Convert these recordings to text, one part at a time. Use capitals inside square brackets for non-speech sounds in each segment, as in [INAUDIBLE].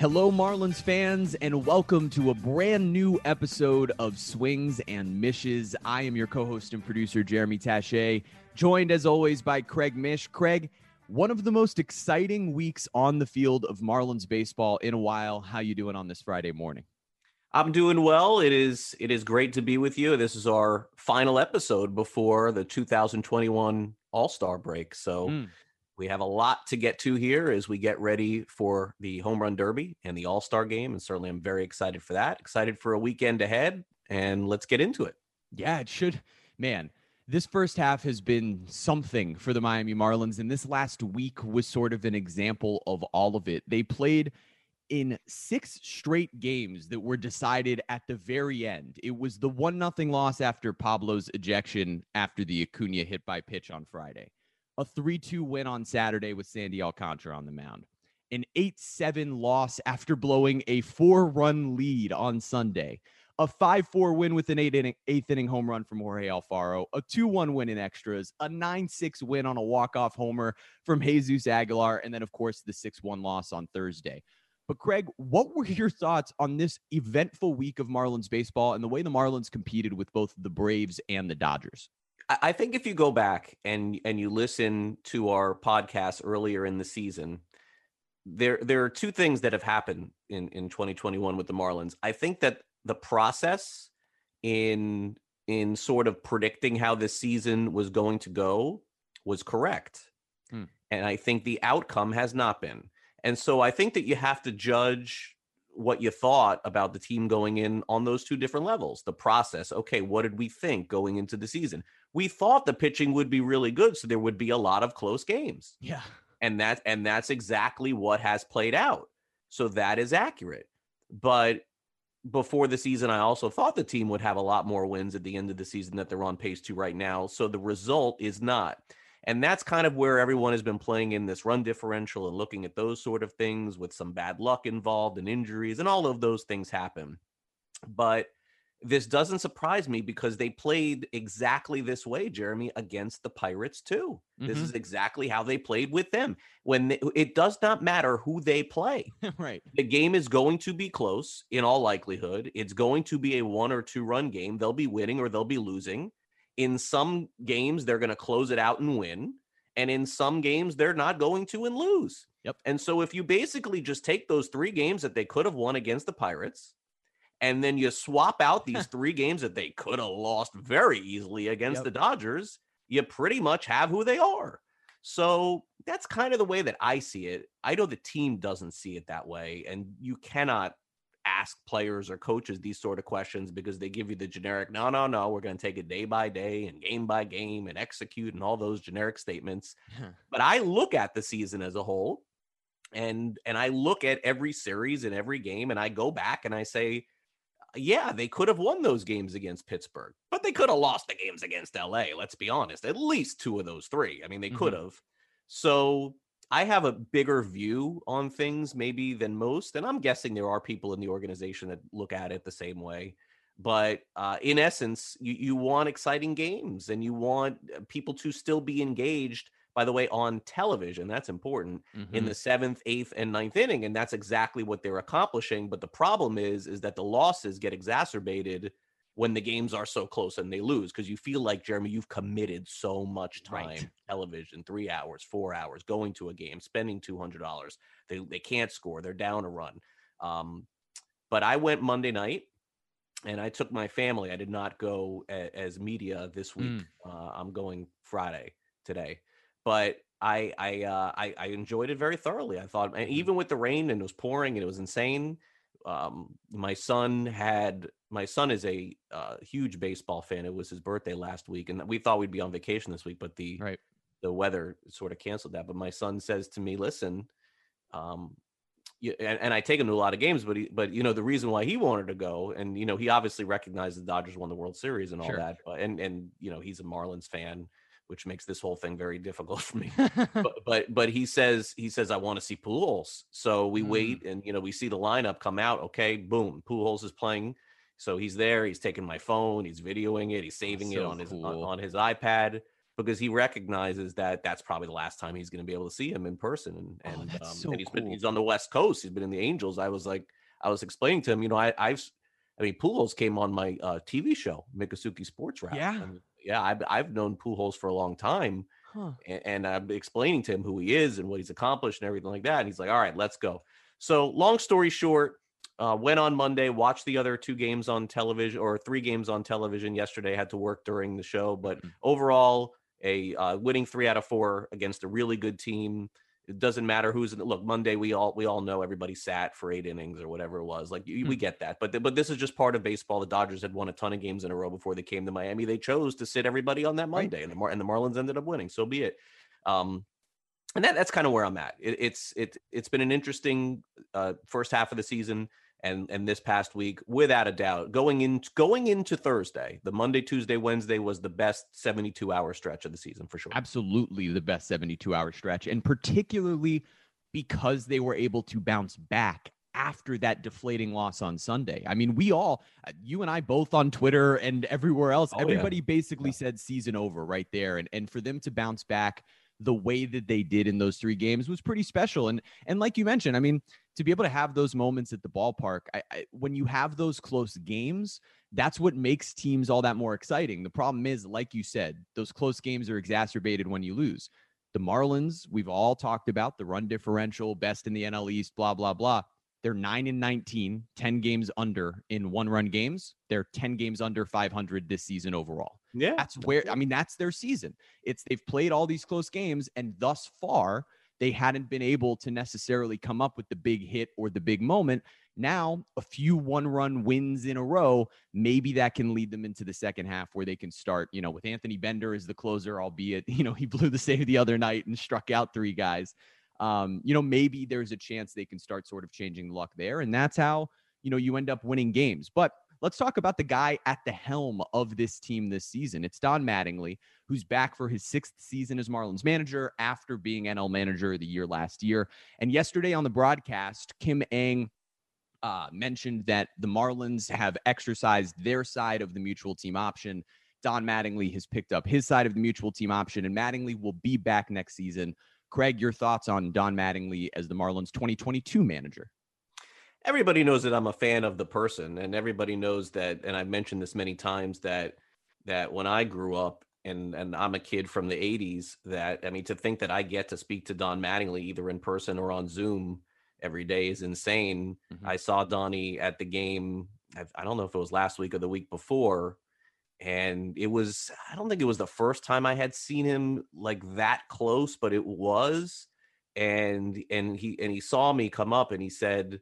Hello, Marlins fans, and welcome to a brand new episode of Swings and Mishes. I am your co host and producer, Jeremy Taché, joined as always by Craig Mish. Craig, one of the most exciting weeks on the field of Marlins baseball in a while. How you doing on this Friday morning? I'm doing well. It is it is great to be with you. This is our final episode before the 2021 All-Star break. So mm we have a lot to get to here as we get ready for the home run derby and the all-star game and certainly i'm very excited for that. Excited for a weekend ahead and let's get into it. Yeah it should. Man this first half has been something for the miami marlins and this last week was sort of an example of all of it. They played in six straight games that were decided at the very end. It was the one nothing loss after Pablo's ejection after the Acuna hit by pitch on Friday a 3 2 win on Saturday with Sandy Alcantara on the mound, an 8 7 loss after blowing a four run lead on Sunday, a 5 4 win with an eight inning, eighth inning home run from Jorge Alfaro, a 2 1 win in extras, a 9 6 win on a walk off homer from Jesus Aguilar, and then, of course, the 6 1 loss on Thursday. But Craig, what were [LAUGHS] your thoughts on this eventful week of Marlins baseball and the way the Marlins competed with both the Braves and the Dodgers? I think if you go back and and you listen to our podcast earlier in the season, there there are two things that have happened in in 2021 with the Marlins. I think that the process in in sort of predicting how this season was going to go was correct. Hmm. And I think the outcome has not been. And so I think that you have to judge what you thought about the team going in on those two different levels. The process, okay, what did we think going into the season? We thought the pitching would be really good, so there would be a lot of close games. Yeah. And that and that's exactly what has played out. So that is accurate. But before the season, I also thought the team would have a lot more wins at the end of the season that they're on pace to right now. So the result is not. And that's kind of where everyone has been playing in this run differential and looking at those sort of things with some bad luck involved and injuries, and all of those things happen. But this doesn't surprise me because they played exactly this way, Jeremy, against the Pirates too. Mm-hmm. This is exactly how they played with them. When they, it does not matter who they play, [LAUGHS] right? The game is going to be close in all likelihood. It's going to be a one or two run game. They'll be winning or they'll be losing. In some games, they're going to close it out and win, and in some games, they're not going to and lose. Yep. And so, if you basically just take those three games that they could have won against the Pirates and then you swap out these [LAUGHS] three games that they could have lost very easily against yep. the Dodgers, you pretty much have who they are. So that's kind of the way that I see it. I know the team doesn't see it that way, and you cannot ask players or coaches these sort of questions because they give you the generic no no no we're going to take it day by day and game by game and execute and all those generic statements but i look at the season as a whole and and i look at every series and every game and i go back and i say yeah, they could have won those games against Pittsburgh, but they could have lost the games against LA. Let's be honest. At least two of those three. I mean, they mm-hmm. could have. So I have a bigger view on things maybe than most. And I'm guessing there are people in the organization that look at it the same way. But uh, in essence, you, you want exciting games and you want uh, people to still be engaged by the way, on television. That's important mm-hmm. in the seventh, eighth, and ninth inning, and that's exactly what they're accomplishing. But the problem is, is that the losses get exacerbated when the games are so close and they lose because you feel like Jeremy, you've committed so much time, right. television, three hours, four hours, going to a game, spending two hundred dollars. They they can't score, they're down a run. Um, but I went Monday night and I took my family. I did not go a, as media this week. Mm. Uh, I'm going Friday today but I I, uh, I I enjoyed it very thoroughly. I thought, and mm-hmm. even with the rain and it was pouring and it was insane. Um, my son had my son is a uh, huge baseball fan. It was his birthday last week, and we thought we'd be on vacation this week, but the right. the weather sort of canceled that. But my son says to me, "Listen, um, you, and, and, I take him to a lot of games, but he, but you know the reason why he wanted to go, and you know he obviously recognized the Dodgers won the World Series and all sure. that, but, and and you know he's a Marlins fan, which makes this whole thing very difficult for me. [LAUGHS] but, but, but he says he says I want to see Pujols, so we mm. wait and you know we see the lineup come out. Okay, boom, Pujols is playing, so he's there. He's taking my phone, he's videoing it, he's saving so it on his on, on his iPad. because he recognizes that that's probably the last time he's going to be able to see him in person. And, Oh, and, um, so and he's been he's on the West Coast. He's been in the Angels. I was like, I was explaining to him, you know, I, I've, I mean, Pujols came on my uh, TV show, Mikasuki Sports Wrap. Yeah. and, yeah. I've I've known Pujols for a long time, Huh. and, and I'm explaining to him who he is and what he's accomplished and everything like that. And he's like, "All right, let's go." So, long story short, uh, went on Monday, watched the other two games on television or three games on television yesterday. Had to work during the show, but Mhm. overall, a uh, winning three out of four against a really good team. It doesn't matter who's in the look. Monday, we all we all know everybody sat for eight innings or whatever it was. Like you, we Mhm. get that, but th- but this is just part of baseball. The Dodgers had won a ton of games in a row before they came to Miami. They chose to sit everybody on that Right. Monday, and the Mar- and the Marlins ended up winning. So be it. Um, and that that's kind of where I'm at. It, it's it it's been an interesting uh, first half of the season, and and this past week, without a doubt, going in going into Thursday, the Monday, Tuesday, Wednesday was the best 72 hour stretch of the season for sure. absolutely the best 72 hour stretch and particularly because they were able to bounce back after that deflating loss on Sunday. I mean, we all, you and I both on Twitter and everywhere else, Oh, yeah. everybody basically Yeah. said season over right there. And and for them to bounce back the way that they did in those three games was pretty special. And and like you mentioned, I mean, to be able to have those moments at the ballpark, I, I, when you have those close games, that's what makes teams all that more exciting. The problem is, like you said, those close games are exacerbated when you lose. The Marlins, we've all talked about the run differential, best in the NL East, blah, blah, blah. They're 9 and 19, 10 games under in one run games. They're 10 games under 500 this season overall. Yeah, That's where I mean that's their season. It's they've played all these close games and thus far they hadn't been able to necessarily come up with the big hit or the big moment. Now, a few one-run wins in a row, maybe that can lead them into the second half where they can start, you know, with Anthony Bender as the closer, albeit, [LAUGHS] you know, he blew the save the other night and struck out three guys. Um, you know, maybe there's a chance they can start sort of changing luck there. And that's how, you know, you end up winning games. But let's talk about the guy at the helm of this team this season. It's Don Mattingly, who's back for his sixth season as Marlins manager after being NL manager the year last year. And yesterday on the broadcast, Kim Ng uh, mentioned that the Marlins have exercised their side of the mutual team option. Don Mattingly has picked up his side of the mutual team option, and Mattingly will be back next season. Craig, your thoughts on Don Mattingly as the Marlins 2022 manager? Everybody knows that I'm a fan of the person, and everybody knows that. And I've mentioned this many times that that when I grew up, and and I'm a kid from the '80s, that I mean, to think that I get to speak to Don Mattingly either in person or on Zoom every day is insane. Mhm. I saw Donnie at the game. I, I don't know if it was last week or the week before. And it was, I don't think it was the first time I had seen him like that close, but it was. And and he and he saw me come up and he said,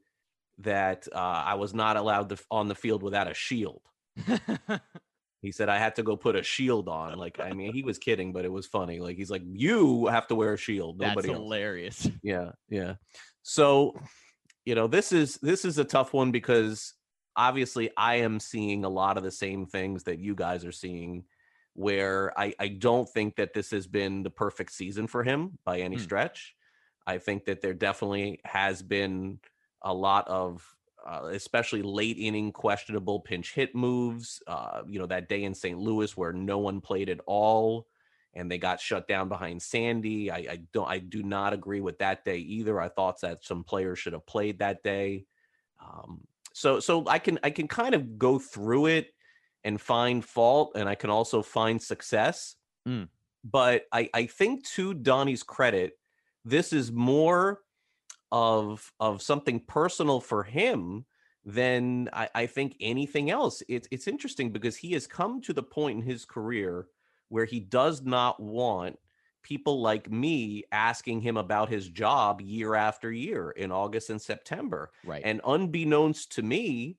that uh, I was not allowed to on the field without a shield. [LAUGHS] He said I had to go put a shield on. Like I mean, he was kidding, but it was funny. Like he's like, you have to wear a shield. That's Nobody else. hilarious. [LAUGHS] Yeah, yeah. So, you know, this is this is a tough one because obviously I am seeing a lot of the same things that you guys are seeing. Where I I don't think that this has been the perfect season for him by any Hmm. stretch. I think that there definitely has been a lot of uh, especially late inning questionable pinch hit moves. Uh, you know, that day in St. Louis where no one played at all and they got shut down behind Sandy. I, I don't I do not agree with that day either. I thought that some players should have played that day. Um, so so I can I can kind of go through it and find fault and I can also find success. Mm. But I, I think to Donnie's credit, this is more of of something personal for him than I, I think anything else. It's it's interesting because he has come to the point in his career where he does not want people like me asking him about his job year after year in August and September. Right. And unbeknownst to me,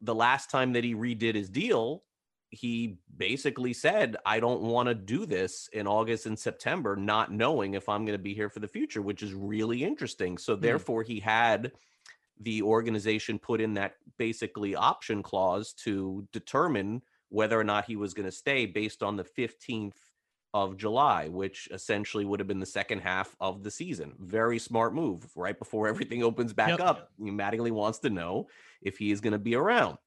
the last time that he redid his deal, he basically said, I don't want to do this in August and September, not knowing if I'm going to be here for the future, which is really interesting. So, mm. therefore, he had the organization put in that basically option clause to determine whether or not he was going to stay based on the 15th of July, which essentially would have been the second half of the season. Very smart move right before [LAUGHS] everything opens back Yep. up. Mattingly wants to know if he is going to be around.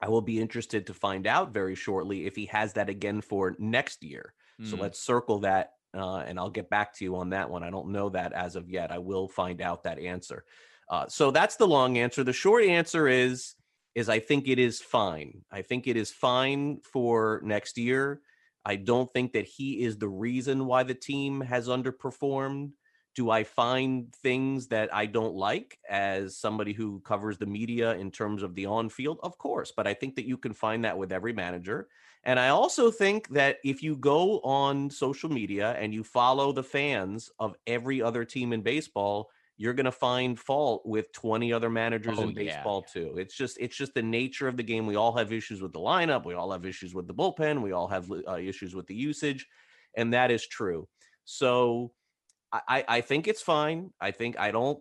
I will be interested to find out very shortly if he has that again for next year. So Mm. let's circle that uh, and I'll get back to you on that one. I don't know that as of yet. I will find out that answer. Uh, so that's the long answer. The short answer is is I think it is fine. I think it is fine for next year. I don't think that he is the reason why the team has underperformed. Do I find things that I don't like as somebody who covers the media in terms of the on field? Of course, but I think that you can find that with every manager. And I also think that if you go on social media and you follow the fans of every other team in baseball, you're going to find fault with 20 other managers Oh, in yeah, baseball too. It's just it's just the nature of the game. We all have issues with the lineup, we all have issues with the bullpen, we all have uh, issues with the usage, and that is true. So I, I think it's fine. I think I don't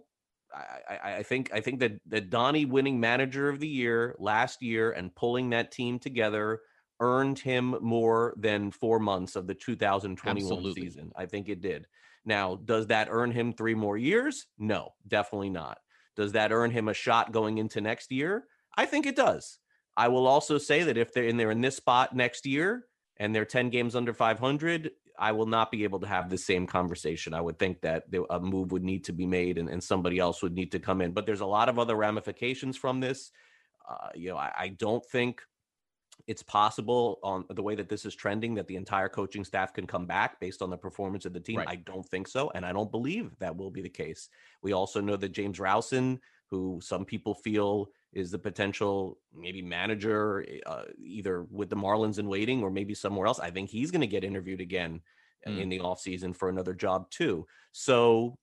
I, I, I think I think that that Donnie winning manager of the year last year and pulling that team together earned him more than four months of the 2021 Absolutely. season. I think it did. Now, does that earn him three more years? No, definitely not. Does that earn him a shot going into next year? I think it does. I will also say that if they're in there in this spot next year and they're 10 games under 500, I will not be able to have the same conversation. I would think that a move would need to be made and, and somebody else would need to come in. But there's a lot of other ramifications from this. Uh, you know, I, I don't think it's possible on the way that this is trending that the entire coaching staff can come back based on the performance of the team. Right. I don't think so. And I don't believe that will be the case. We also know that James Rowson, who some people feel is the potential maybe manager uh, either with the Marlins in waiting or maybe somewhere else. I think he's going to get interviewed again Mm. in the offseason for another job too. So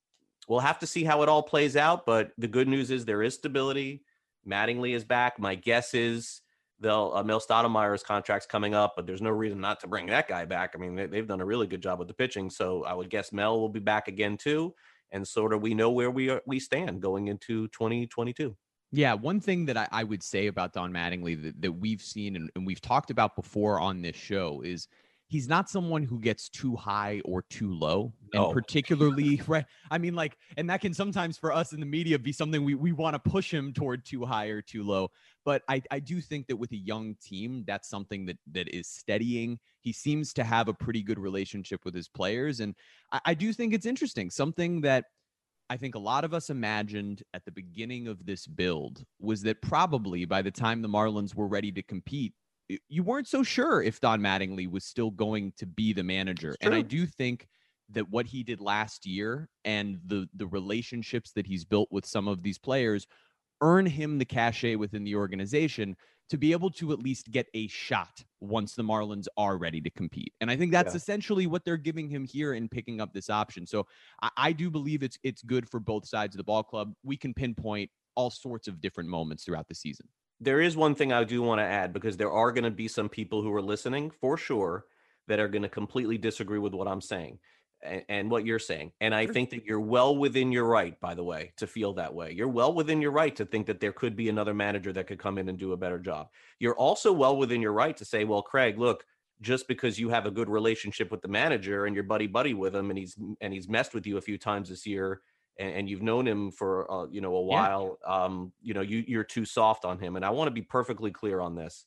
we'll have to see how it all plays out. But the good news is there is stability. Mattingly is back. My guess is they'll uh, Mel Stottlemyre's contract's coming up, but there's no reason not to bring that guy back. I mean, they, they've done a really good job with the pitching, so I would guess Mel will be back again too. And sort of we know where we are, we stand going into 2022. Yeah, one thing that I, I would say about Don Mattingly that, that we've seen and, and we've talked about before on this show is he's not someone who gets too high or too low. No. And particularly, [LAUGHS] right? I mean, like, and that can sometimes for us in the media be something we, we want to push him toward too high or too low. But I, I do think that with a young team, that's something that that is steadying. He seems to have a pretty good relationship with his players. And I, I do think it's interesting. Something that I think a lot of us imagined at the beginning of this build was that probably by the time the Marlins were ready to compete, you weren't so sure if Don Mattingly was still going to be the manager. And I do think that what he did last year and the the relationships that he's built with some of these players earn him the cachet within the organization to be able to at least get a shot once the Marlins are ready to compete. And I think that's Yeah. essentially what they're giving him here in picking up this option. So I, I do believe it's it's good for both sides of the ball club. We can pinpoint all sorts of different moments throughout the season. There is one thing I do want to add because there are going to be some people who are listening for sure that are going to completely disagree with what I'm saying and, and what you're saying. And I think that you're well within your right, by the way, to feel that way. You're well within your right to think that there could be another manager that could come in and do a better job. You're also well within your right to say, well, Craig, look, just because you have a good relationship with the manager and you're buddy buddy with him and he's and he's messed with you a few times this year and, and you've known him for uh, you know a Yeah. while um you know you you're too soft on him and i want to be perfectly clear on this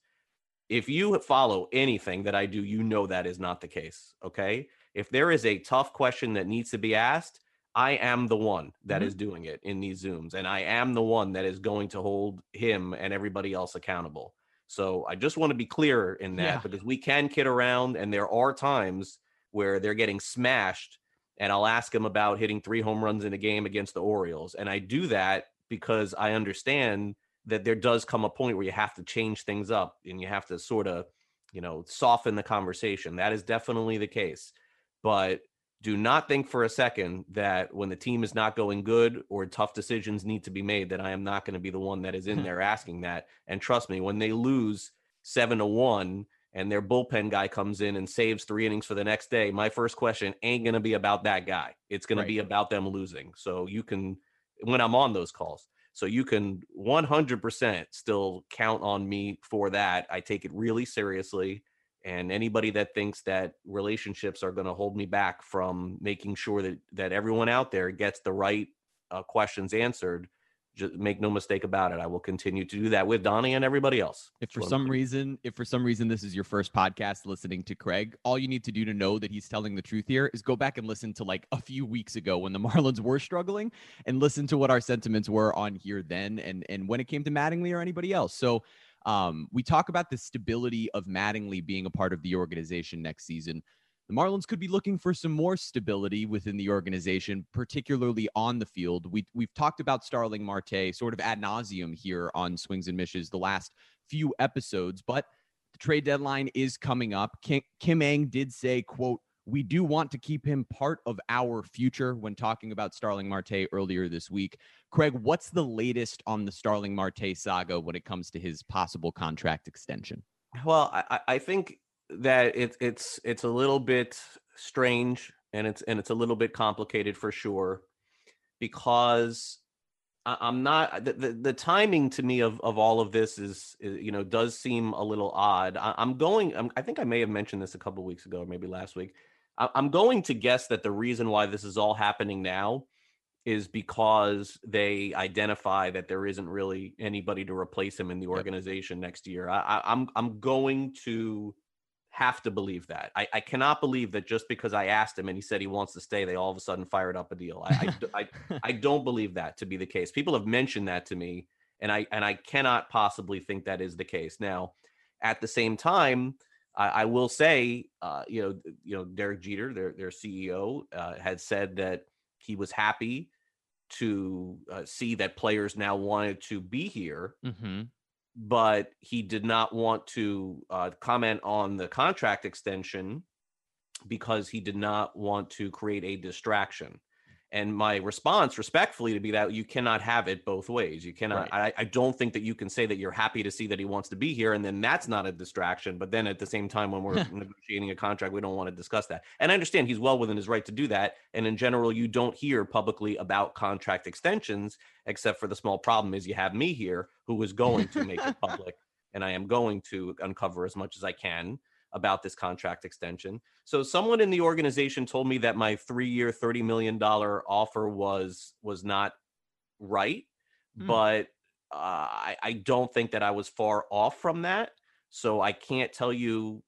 if you follow anything that i do you know that is not the case okay if there is a tough question that needs to be asked i am the one that is Mhm. doing it in these zooms and i am the one that is going to hold him and everybody else accountable so i just want to be clear in that Yeah. because we can kid around and there are times where they're getting smashed and I'll ask him about hitting three home runs in a game against the Orioles. And I do that because I understand that there does come a point where you have to change things up and you have to sort of, you know, soften the conversation. That is definitely the case. But do not think for a second that when the team is not going good or tough decisions need to be made, that I am not going to be the one that is in mm-hmm. there asking that. And trust me, when they lose seven to one and their bullpen guy comes in and saves three innings for the next day, my first question ain't going to be about that guy. It's going Right. to be about them losing. So you can, when I'm on those calls, so you can 100% still count on me for that. I take it really seriously. And anybody that thinks that relationships are going to hold me back from making sure that that everyone out there gets the right uh, questions answered, Just make no mistake about it. I will continue to do that with Donnie and everybody else. If for some reason, if for some reason this is your first podcast listening to Craig, all you need to do to know that he's telling the truth here is go back and listen to like a few weeks ago when the [LAUGHS] Marlins were struggling and listen to what our sentiments were on here then and and when it came to Mattingly or anybody else. So um, we talk about the stability of Mattingly being a part of the organization next season the Marlins could be looking for some more stability within the organization, particularly on the field. We, we've talked about Starling Marte sort of ad nauseum here on Swings and Mishes the last few episodes, but the trade deadline is coming up. Kim, Kim Ng did say, quote, we do want to keep him part of our future when talking about Starling Marte earlier this week. Craig, what's the latest on the Starling Marte saga when it comes to his possible contract extension? Well, I, I think that it's it's it's a little bit strange and it's and it's a little bit complicated for sure because I, am not the, the, the timing to me of of all of this is, is you know does seem a little odd. I, am going. I'm, i think I may have mentioned this a couple weeks ago or maybe last week. I'm going to guess that the reason why this is all happening now is because they identify that there isn't really anybody to replace him in the organization yep. next year. I, I'm I'm going to have to believe that. I, I, cannot believe that just because I asked him and he said he wants to stay, they all of a sudden fired up a deal. I, I, I, [LAUGHS] I, don't believe that to be the case. People have mentioned that to me, and I and I cannot possibly think that is the case. Now, at the same time, I, I will say, uh, you know, you know, Derek Jeter, their their CEO, uh, had said that he was happy to uh, see that players now wanted to be here. Mm-hmm but he did not want to uh, comment on the contract extension because he did not want to create a distraction. And my response, respectfully, to be that you cannot have it both ways. You cannot. Right. I, I, don't think that you can say that you're happy to see that he wants to be here, and then that's not a distraction. But then at the same time, when we're [LAUGHS] negotiating a contract, we don't want to discuss that. And I understand he's well within his right to do that. And in general, you don't hear publicly about contract extensions, except for the small problem is you have me here who is going to make it public, [LAUGHS] and I am going to uncover as much as I can about this contract extension. So someone in the organization told me that my 3-year 30 million dollar offer was was not right, mm. but uh, I, I don't think that I was far off from that. So I can't tell you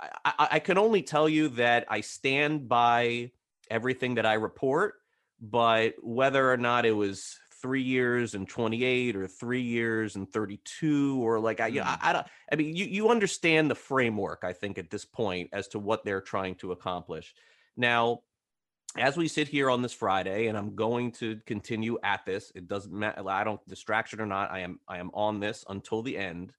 I, I, I can only tell you that I stand by everything that I report, but whether or not it was three years and 28 or three years and 32 or like I, mm. I, I don't I mean you you understand the framework I think at this point as to what they're trying to accomplish. Now, as we sit here on this Friday, and I'm going to continue at this. It doesn't matter. I don't distraction or not. I am I am on this until the end.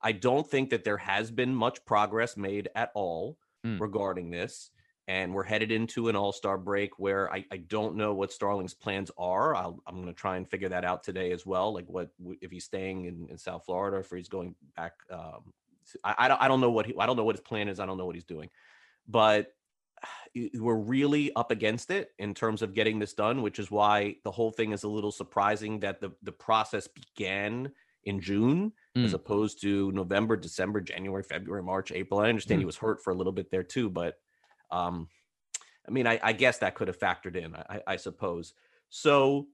I don't think that there has been much progress made at all mm. regarding this and we're headed into an all-star break where I, I don't know what Starling's plans are. i am going to try and figure that out today as well. Like what if he's staying in, in South Florida, or if he's going back. Um, I, I don't I don't know what he, I don't know what his plan is. I don't know what he's doing, but [SIGHS] we're really up against it in terms of getting this done, which is why the whole thing is a little surprising that the the process began in June mm. as opposed to November, December, January, February, March, April. I understand mm. he was hurt for a little bit there too, but um, I mean, I, I, guess that could have factored in, I, I suppose. So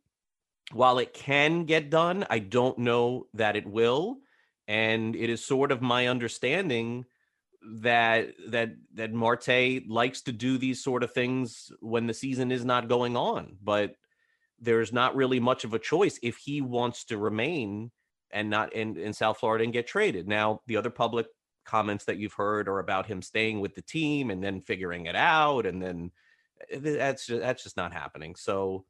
while it can get done, I don't know that it will. And it is sort of my understanding that that that Marte likes to do these sort of things when the season is not going on, but there's not really much of a choice if he wants to remain and not in, in South Florida and get traded. Now, the other public comments that you've heard are about him staying with the team and then figuring it out and then eh, that's just, that's just not happening so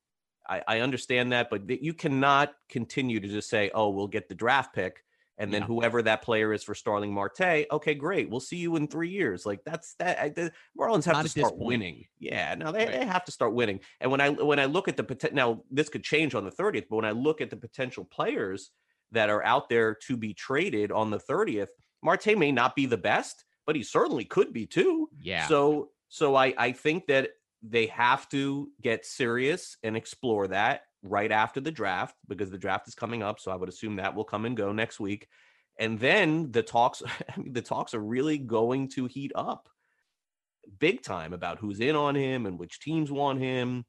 I, I understand that but you cannot continue to just say oh we'll get the draft pick and then yeah. whoever that player is for Starling Marte, okay, great. We'll see you in three years. Like that's that. the Marlins have Not to start winning. Yeah, no, they, right. they have to start winning. And when I when I look at the potential, now this could change on the thirtieth, but when I look at the potential players that are out there to be traded on the thirtieth, Marte may not be the best, but he certainly could be too. Yeah. So so I I think that they have to get serious and explore that right after the draft because the draft is coming up. So I would assume that will come and go next week. And then the talks, I [LAUGHS] mean, the talks are really going to heat up big time about who's in on him and which teams want him.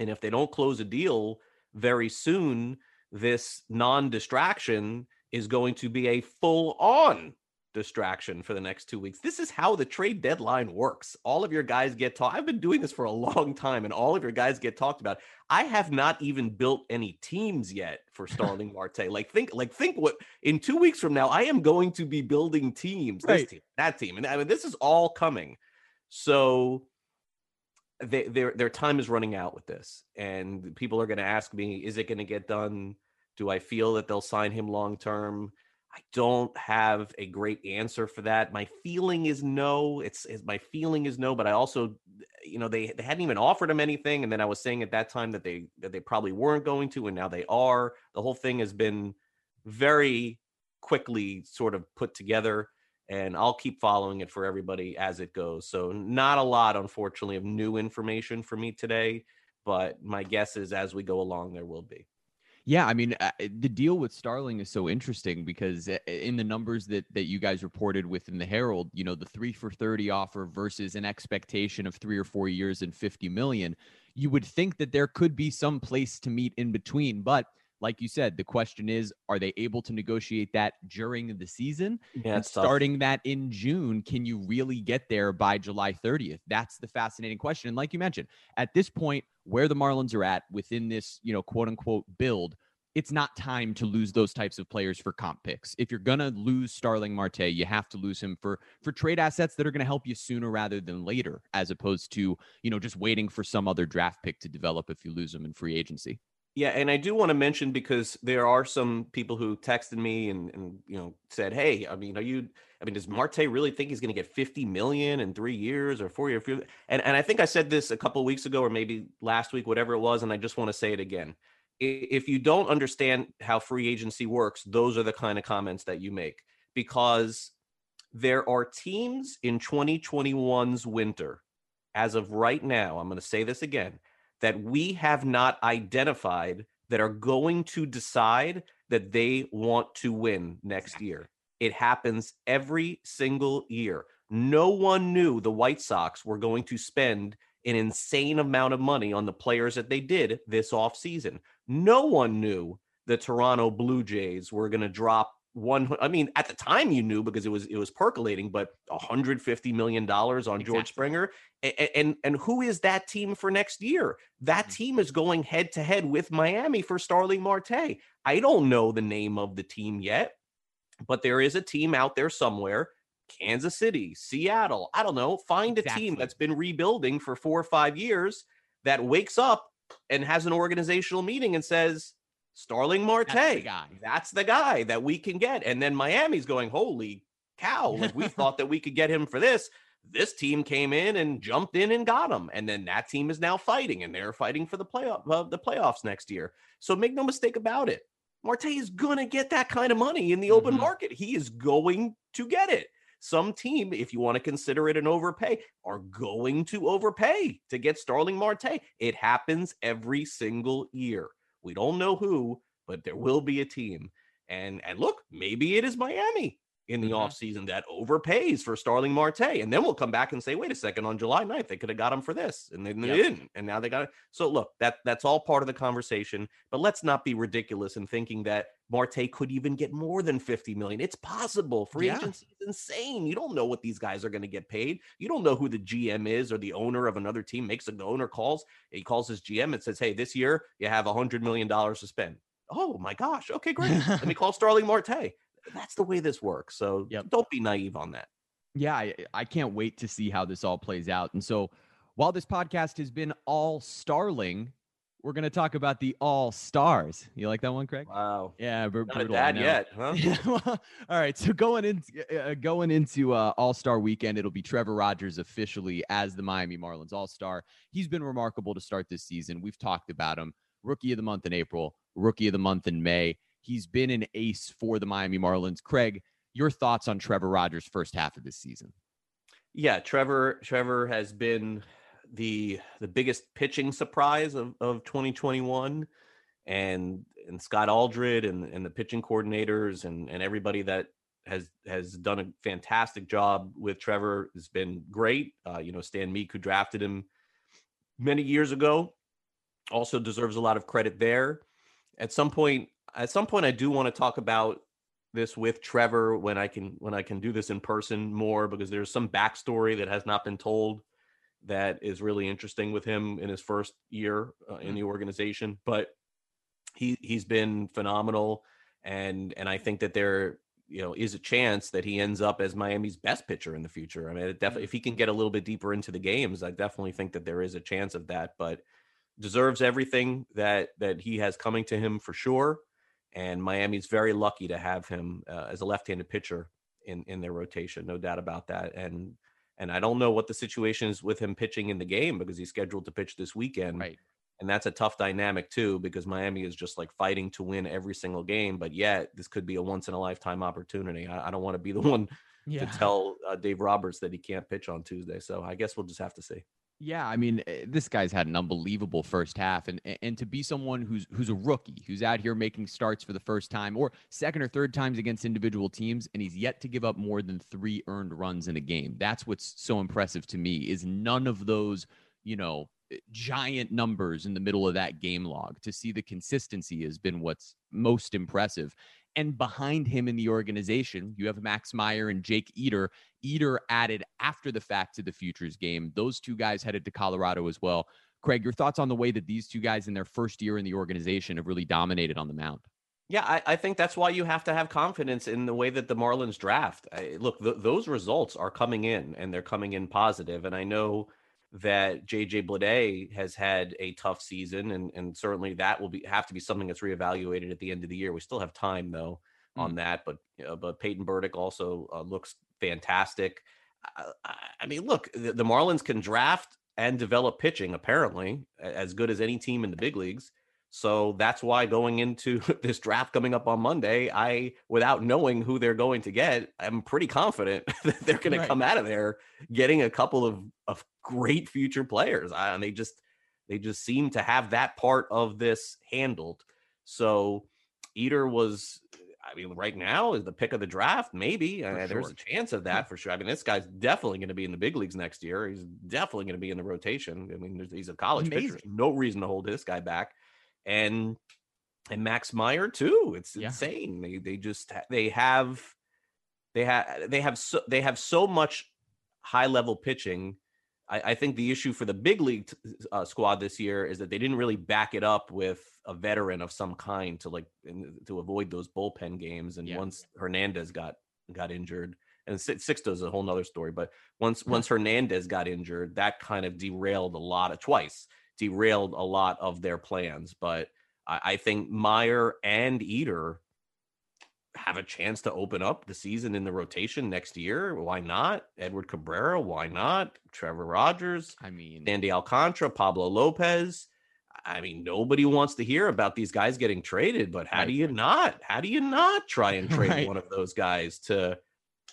And if they don't close a deal very soon, this non-distraction is going to be a full-on distraction for the next two weeks. This is how the trade deadline works. All of your guys get talked. I've been doing this for a [LAUGHS] long time, and all of your guys get talked about. I have not even built any teams yet for [LAUGHS] Starling Marte. Like think, like think what in two weeks from now, I am going to be building teams. Right. This team, that team, and I mean this is all coming. So they, their their time is running out with this, and people are going to ask me, is it going to get done? Do I feel that they'll sign him long term? I don't have a great answer for that. My feeling is no. It's, it's, my feeling is no, but I also, you know, they, they hadn't even offered him anything, and then I was saying at that time that they that they probably weren't going to, and now they are. The whole thing has been very quickly sort of put together, and I'll keep following it for everybody as it goes. So not a lot, unfortunately, of new information for me today, but my guess is as we go along, there will be. Yeah, I mean, uh, the deal with Starling is so interesting because uh, in the numbers that that you guys reported within the Herald, you know, the 3 for 30 offer versus an expectation of 3 or 4 years and 50 million, you would think that there could be some place to meet in between, but like you said, the question is, are they able to negotiate that during the season? Yeah, and starting tough. that in June, can you really get there by July 30th? That's the fascinating question. And like you mentioned, at this point, where the Marlins are at within this, you know, quote unquote build, it's not time to lose those types of players for comp picks. If you're gonna lose Starling Marte, you have to lose him for for trade assets that are gonna help you sooner rather than later, as opposed to you know just waiting for some other draft pick to develop if you lose him in free agency. Yeah, and I do want to mention because there are some people who texted me and, and you know said, "Hey, I mean, are you? I mean, does Marte really think he's going to get 50 million in three years or four years?" And and I think I said this a couple weeks ago or maybe last week, whatever it was, and I just want to say it again. If you don't understand how free agency works, those are the kind of comments that you make because there are teams in 2021's winter, as of right now. I'm going to say this again that we have not identified that are going to decide that they want to win next year. It happens every single year. No one knew the White Sox were going to spend an insane amount of money on the players that they did this offseason. No one knew the Toronto Blue Jays were going to drop one i mean at the time you knew because it was it was percolating but 150 million dollars on exactly. george springer and, and, and who is that team for next year that mm-hmm. team is going head to head with miami for starling marte i don't know the name of the team yet but there is a team out there somewhere kansas city seattle i don't know find a team that's been rebuilding for four or five years that wakes up and has an organizational meeting and says Starling Marte. That's the guy. That's the guy that we can get. And then Miami's going, holy cow, like we [LAUGHS] thought that we could get him for this. This team came in and jumped in and got him. And then that team is now fighting and they're fighting for the playoff uh, the playoffs next year. So make no mistake about it. Marte is going to get that kind of money in the open mm-hmm. market. He is going to get it. Some team, if you want to consider it an overpay, are going to overpay to get Starling Marte. It happens every single year. We don't know who, but there will be a team. And and look, maybe it is Miami in the mm-hmm. offseason that overpays for Starling Marte. And then we'll come back and say, wait a second, on July 9th, they could have got him for this. And then they yep. didn't. And now they got it. So look, that that's all part of the conversation. But let's not be ridiculous in thinking that Marte could even get more than 50 million. It's possible. Free yeah. agency is insane. You don't know what these guys are going to get paid. You don't know who the GM is or the owner of another team makes a, owner calls. He calls his GM and says, Hey, this year you have a hundred million dollars to spend. Oh my gosh. Okay, great. Let me [LAUGHS] call Starling Marte that's the way this works. So yep. don't be naive on that. Yeah, I, I can't wait to see how this all plays out. And so while this podcast has been all Starling, we're going to talk about the All Stars. You like that one, Craig? Wow. Yeah, br- not brutal, bad yet, huh? [LAUGHS] all right. So going into uh, going into uh, All Star Weekend, it'll be Trevor Rogers officially as the Miami Marlins All Star. He's been remarkable to start this season. We've talked about him. Rookie of the month in April, Rookie of the month in May. He's been an ace for the Miami Marlins. Craig, your thoughts on Trevor Rogers' first half of this season? Yeah, Trevor. Trevor has been the the biggest pitching surprise of, of 2021 and and Scott Aldred and, and the pitching coordinators and, and everybody that has has done a fantastic job with Trevor has been great. Uh, you know, Stan Meek, who drafted him many years ago, also deserves a lot of credit there. At some point, at some point, I do want to talk about this with Trevor when I can when I can do this in person more because there's some backstory that has not been told that is really interesting with him in his first year uh, in the organization. But he he's been phenomenal, and and I think that there you know is a chance that he ends up as Miami's best pitcher in the future. I mean, definitely if he can get a little bit deeper into the games, I definitely think that there is a chance of that. But deserves everything that that he has coming to him for sure. And Miami's very lucky to have him uh, as a left-handed pitcher in in their rotation, no doubt about that. And and I don't know what the situation is with him pitching in the game because he's scheduled to pitch this weekend. Right. And that's a tough dynamic too, because Miami is just like fighting to win every single game. But yet, this could be a once in a lifetime opportunity. I, I don't want to be the [LAUGHS] one yeah. to tell uh, Dave Roberts that he can't pitch on Tuesday. So I guess we'll just have to see. Yeah, I mean, eh, this guy's had an unbelievable first half, and and to be someone who's who's a rookie, who's out here making starts for the first time or second or third times against individual teams, and he's yet to give up more than three earned runs in a game. That's what's so impressive to me. Is none of those, you know, eh, giant numbers in the middle of that game log. To see the consistency has been what's most impressive. And behind him in the organization, you have Max Meyer and Jake Eder. Eder added after the fact to the futures game. Those two guys headed to Colorado as well. Craig, your thoughts on the way that these two guys in their first year in the organization have really dominated on the mound? Yeah, I, I, think that's why you have to have confidence in the way that the Marlins draft. I, look, th- those results are coming in and they're coming in positive. And I know that JJ Bleday has had a tough season, and and certainly that will be have to be something that's reevaluated at the end of the year. We still have time though mm. on that, but uh, but Peyton Burdick also uh, looks fantastic. I, I mean, look, the, the, Marlins can draft and develop pitching apparently as good as any team in the big leagues. So that's why going into [LAUGHS] this draft coming up on Monday, I, without knowing who they're going to get, I'm pretty confident [LAUGHS] that they're going right. to come out of there getting a couple of, of great future players. I, and they just, they just seem to have that part of this handled. So Eder was, I mean, right now is the pick of the draft. Maybe uh, sure. there's a chance of that for sure. I mean, this guy's definitely going to be in the big leagues next year. He's definitely going to be in the rotation. I mean, he's a college Amazing. pitcher. No reason to hold this guy back and and Max Meyer too. It's yeah. insane. They they just they have they have they have so they have so much high level pitching. I, I think the issue for the big league uh, squad this year is that they didn't really back it up with a veteran of some kind to like to avoid those bullpen games. And yeah. once Hernandez got got injured, and Sixto is a whole nother story. But once once Hernandez got injured, that kind of derailed a lot of twice derailed a lot of their plans. But I, I think Meyer and Eder have a chance to open up the season in the rotation next year. Why not? Edward Cabrera, why not? Trevor Rogers, I mean, Sandy Alcantara, Pablo Lopez. I mean, nobody wants to hear about these guys getting traded, but how right. do you not? How do you not try and [LAUGHS] trade right. one of those guys to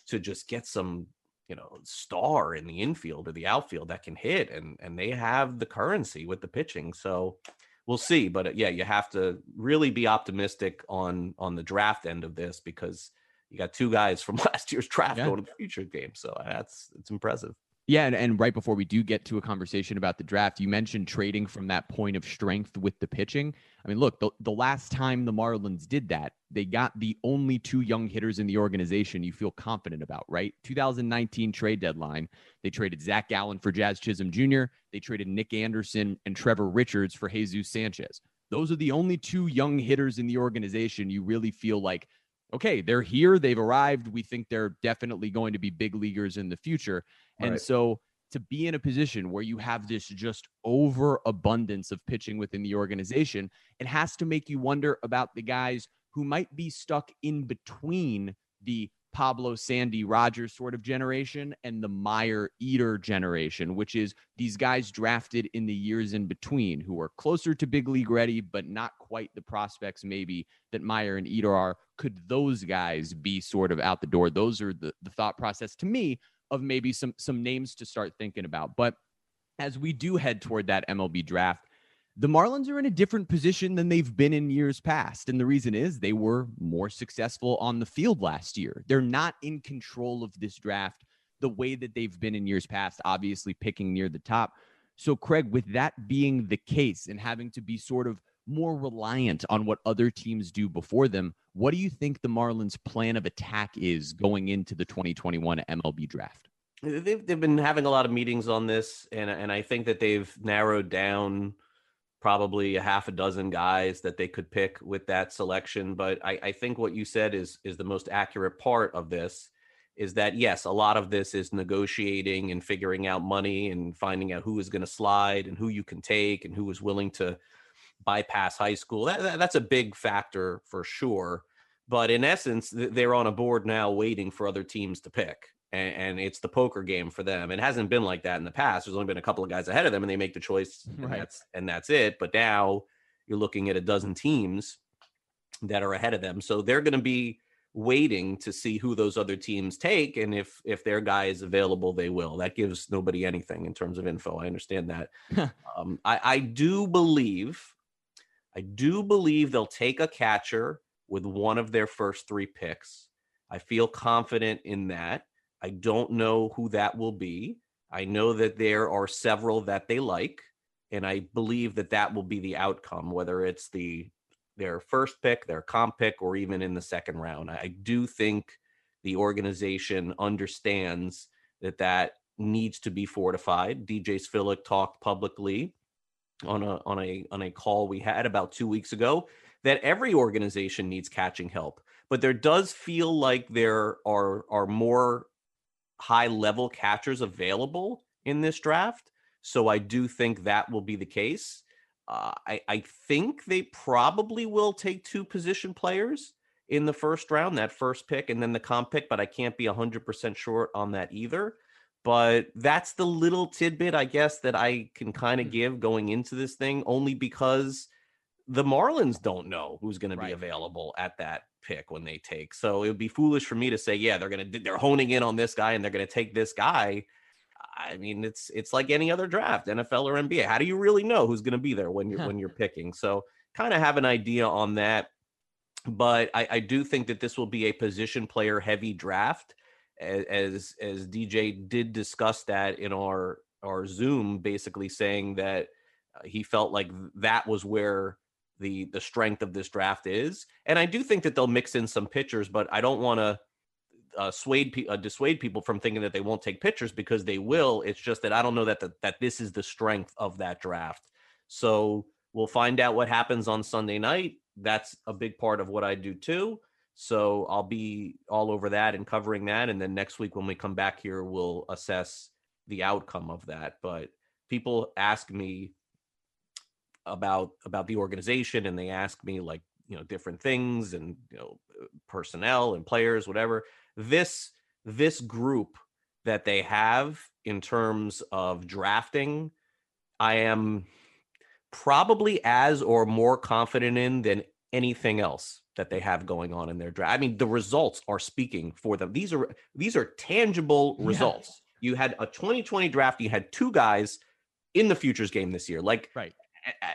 to just get some you know star in the infield or the outfield that can hit and and they have the currency with the pitching so we'll see but uh, yeah you have to really be optimistic on on the draft end of this because you got two guys from [LAUGHS] last year's draft yeah. going to the future game so that's it's impressive yeah, and, and right before we do get to a conversation about the draft, you mentioned trading from that point of strength with the pitching. I mean, look, the, the last time the Marlins did that, they got the only two young hitters in the organization you feel confident about, right? 2019 trade deadline, they traded Zac Gallen for Jazz Chisholm Jr., they traded Nick Anderson and Trevor Richards for Jesus Sanchez. Those are the only two young hitters in the organization you really feel like okay, they're here, they've arrived. We think they're definitely going to be big leaguers in the future. And right. so to be in a position where you have this just overabundance of pitching within the organization, it has to make you wonder about the guys who might be stuck in between the Pablo Sandy Rogers sort of generation and the Meyer Eder generation, which is these guys drafted in the years in between who are closer to big league ready, but not quite the prospects maybe that Meyer and Eder are. Could those guys be sort of out the door? Those are the, the thought process to me of maybe some some names to start thinking about. But as we do head toward that MLB draft, the Marlins are in a different position than they've been in years past. And the reason is they were more successful on the field last year. They're not in control of this draft the way that they've been in years past, obviously picking near the top. So, Craig, with that being the case and having to be sort of more reliant on what other teams do before them. What do you think the Marlins' plan of attack is going into the 2021 MLB draft? They've, they've been having a lot of meetings on this, and, and I think that they've narrowed down probably a half a dozen guys that they could pick with that selection. But I, I think what you said is is the most accurate part of this is that yes, a lot of this is negotiating and figuring out money and finding out who is going to slide and who you can take and who is willing to bypass high school. That, that, that's a big factor for sure. But in essence, they're on a board now waiting for other teams to pick. And, and, it's the poker game for them. It hasn't been like that in the past. There's only been a couple of guys ahead of them, and they make the choice, right. and, that's, and that's it. But now you're looking at a dozen teams that are ahead of them, so they're going to be waiting to see who those other teams take and if if their guy is available they will that gives nobody anything in terms of info i understand that [LAUGHS] um, I, I do believe i do believe they'll take a catcher with one of their first three picks i feel confident in that i don't know who that will be i know that there are several that they like and i believe that that will be the outcome whether it's the their first pick, their comp pick, or even in the second round. I do think the organization understands that that needs to be fortified. DJ Svihlik talked publicly on a on a on a call we had about two weeks ago that every organization needs catching help, but there does feel like there are are more high level catchers available in this draft. So I do think that will be the case. Uh, I, I think they probably will take two position players in the first round, that first pick, and then the comp pick, but I can't be 100% sure on that either. But that's the little tidbit, I guess, that I can kind of mm. give going into this thing, only because the Marlins don't know who's going to be available at that pick when they take. So it would be foolish for me to say, yeah, they're going to, they're honing in on this guy and they're going to take this guy I mean, it's it's like any other draft, NFL or NBA. How do you really know who's going to be there when you're [LAUGHS] when you're picking? So kind of have an idea on that. But I, I do think that this will be a position player heavy draft, as as DJ did discuss that in our our Zoom, basically saying that uh, he felt like that was where the the strength of this draft is. And I do think that they'll mix in some pitchers, but I don't want to uh, swayed uh, dissuade people from thinking that they won't take pictures because they will. It's just that I don't know that the, that this is the strength of that draft. So we'll find out what happens on Sunday night. That's a big part of what I do too. So I'll be all over that and covering that. And then next week when we come back here, we'll assess the outcome of that. But people ask me about about the organization and they ask me like you know different things and you know personnel and players whatever this this group that they have in terms of drafting, I am probably as or more confident in than anything else that they have going on in their draft. I mean, the results are speaking for them. These are these are tangible results. Yeah. You had a 2020 draft, you had two guys in the futures game this year. Like right.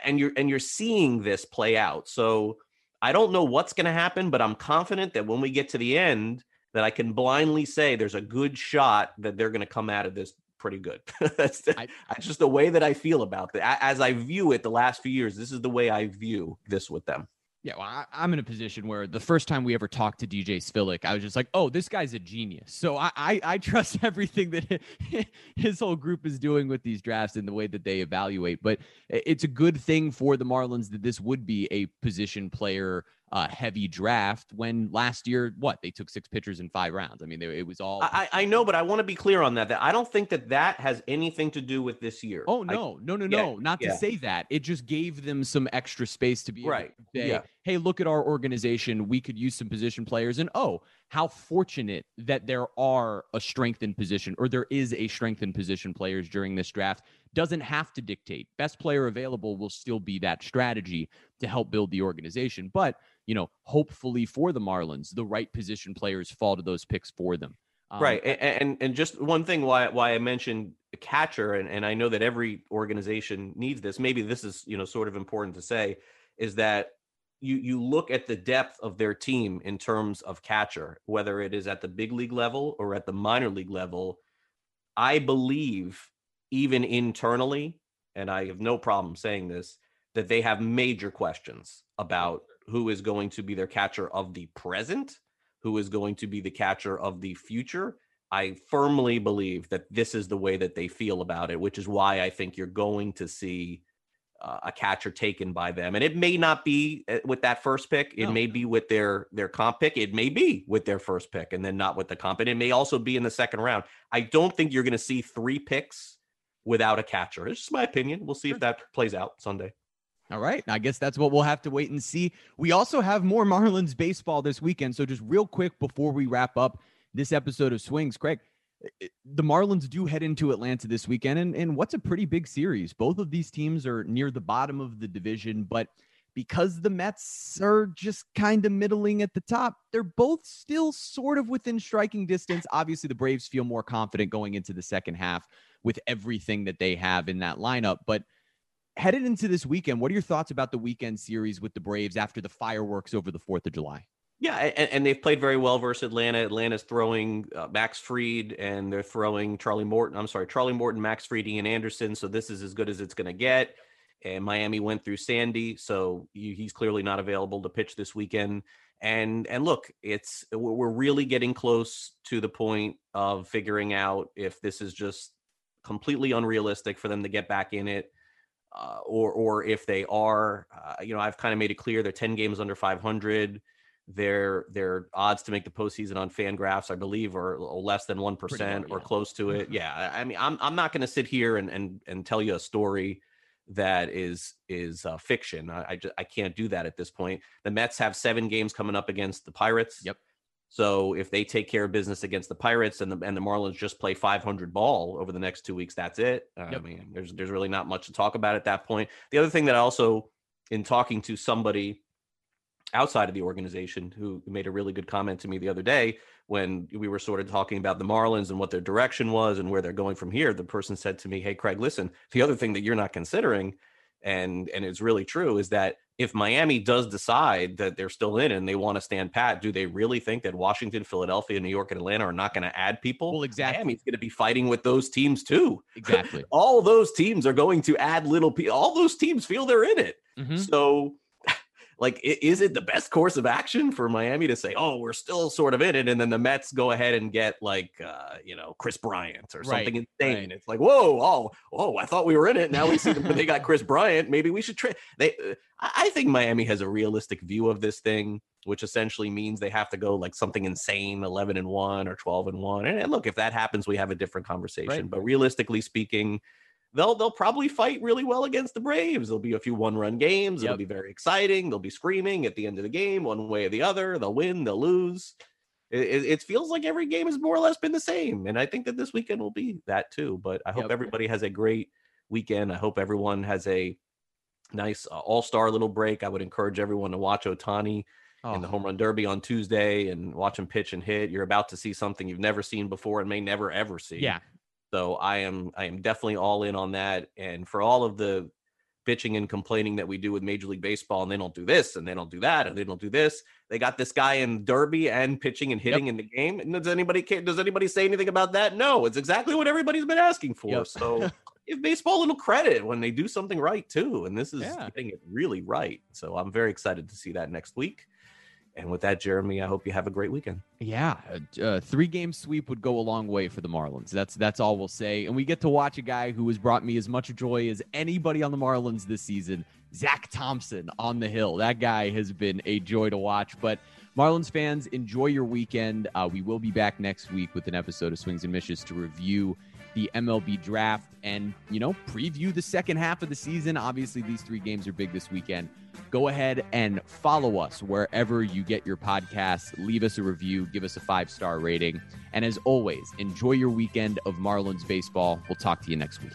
And you're and you're seeing this play out. So I don't know what's going to happen, but I'm confident that when we get to the end, that I can blindly say there's a good shot that they're going to come out of this pretty good. [LAUGHS] that's, I, that's just the way that I feel about it. As I view it the last few years, this is the way I view this with them. Yeah, well, I, am in a position where the first time we ever talked to DJ Svihlik, I was just like, "Oh, this guy's a genius." So I, I, I trust [LAUGHS] everything that [LAUGHS] his whole group is doing with these drafts and the way that they evaluate. But it's a good thing for the Marlins that this would be a position player uh, heavy draft when last year what they took six pitchers in five rounds. I mean, they, it was all. I, I know, but I want to be clear on that. That I don't think that that has anything to do with this year. Oh no, I, no, no, no! Yeah, Not to say that. It just gave them some extra space to be right. Say, yeah. Hey, look at our organization. We could use some position players, and oh, how fortunate that there are a strengthened position or there is a strengthened position players during this draft doesn't have to dictate. Best player available will still be that strategy to help build the organization. But, you know, hopefully for the Marlins, the right position players fall to those picks for them. Um, right. And, and, and just one thing why why I mentioned a catcher, and, and I know that every organization needs this, maybe this is, you know, sort of important to say, is that you you look at the depth of their team in terms of catcher, whether it is at the big league level or at the minor league level. I believe even internally, and I have no problem saying this, that they have major questions about who is going to be their catcher of the present, who is going to be the catcher of the future. I firmly believe that this is the way that they feel about it, which is why I think you're going to see uh, a catcher taken by them. And it may not be uh, with that first pick. It no. may be with their their comp pick. It may be with their first pick and then not with the comp. And it may also be in the second round. I don't think you're going to see three picks without a catcher. It's just my opinion. We'll see sure. if that plays out Sunday. All right. I guess that's what we'll have to wait and see. We also have more Marlins baseball this weekend. So just real quick before we wrap up this episode of Swings, Craig, the Marlins do head into Atlanta this weekend, and, and what's a pretty big series. Both of these teams are near the bottom of the division, but because the Mets are just kind of middling at the top, they're both still sort of within striking distance. Obviously, the Braves feel more confident going into the second half with everything that they have in that lineup. But headed into this weekend, what are your thoughts about the weekend series with the Braves after the fireworks over the 4th of July? Yeah, and, and, they've played very well versus Atlanta. Atlanta's throwing uh, Max Fried, and they're throwing Charlie Morton. I'm sorry, Charlie Morton, Max Fried, Ian Anderson. So this is as good as it's going to get. And Miami went through Sandy, so he's clearly not available to pitch this weekend. And and look, it's we're really getting close to the point of figuring out if this is just completely unrealistic for them to get back in it. Uh, or or if they are, uh, you know, I've kind of made it clear they're 10 games under 500 their their odds to make the postseason on Fangraphs, I believe, are less than one percent or close to it. Mm-hmm. Yeah, I mean, I'm I'm not going to sit here and and and tell you a story that is is uh, fiction. I I, just, I can't do that at this point. The Mets have seven games coming up against the Pirates. Yep. So if they take care of business against the Pirates and the and the Marlins just play 500 ball over the next two weeks, that's it. Yep. I mean, there's there's really not much to talk about at that point. The other thing that I also, in talking to somebody outside of the organization who made a really good comment to me the other day when we were sort of talking about the Marlins and what their direction was and where they're going from here. The person said to me, "Hey, Craig, listen. The other thing that you're not considering, and and it's really true, is that if Miami does decide that they're still in and they want to stand pat, do they really think that Washington, Philadelphia, New York, and Atlanta are not going to add people? Well, exactly. Miami's going to be fighting with those teams too. Exactly. all those teams are going to add little people. All those teams feel they're in it. Mm-hmm. So like is it the best course of action for Miami to say, "Oh, we're still sort of in it," and then the Mets go ahead and get like uh, you know Kris Bryant or something right, insane? Right. It's like, whoa, oh, oh, I thought we were in it. Now we see that they got Kris Bryant. Maybe we should trade. They, uh, I think Miami has a realistic view of this thing, which essentially means they have to go like something insane, eleven and one or twelve and one. And, and look, if that happens, we have a different conversation. Right. But realistically speaking they'll they'll probably fight really well against the Braves. There'll be a few one run games. Yep. It'll be very exciting. They'll be screaming at the end of the game, one way or the other. They'll win, they'll lose. It, it, it feels like every game has more or less been the same, and I think that this weekend will be that too. But I hope yep. everybody has a great weekend. I hope everyone has a nice uh, all star little break. I would encourage everyone to watch Ohtani. Oh. in the home run derby on Tuesday and watch him pitch and hit. You're about to see something you've never seen before and may never ever see. Yeah, so I am I am definitely all in on that. And for all of the bitching and complaining that we do with Major League Baseball, and they don't do this and they don't do that and they don't do this. They got this guy in Derby and pitching and hitting yep. in the game. And does anybody does anybody say anything about that? No, it's exactly what everybody's been asking for. Yep. So [LAUGHS] give baseball a little credit when they do something right too. And this is yeah. getting it really right. So I'm very excited to see that next week. And with that, Jeremy, I hope you have a great weekend. Yeah, a, a three game sweep would go a long way for the Marlins. That's that's all we'll say. And we get to watch a guy who has brought me as much joy as anybody on the Marlins this season, Zach Thompson on the hill. That guy has been a joy to watch. But Marlins fans, enjoy your weekend. Uh, we will be back next week with an episode of Swings and Mishes to review the MLB draft and, you know, preview the second half of the season. Obviously, these three games are big this weekend. Go ahead and follow us wherever you get your podcasts. Leave us a review, give us a five star rating. And as always, enjoy your weekend of Marlins baseball. We'll talk to you next week.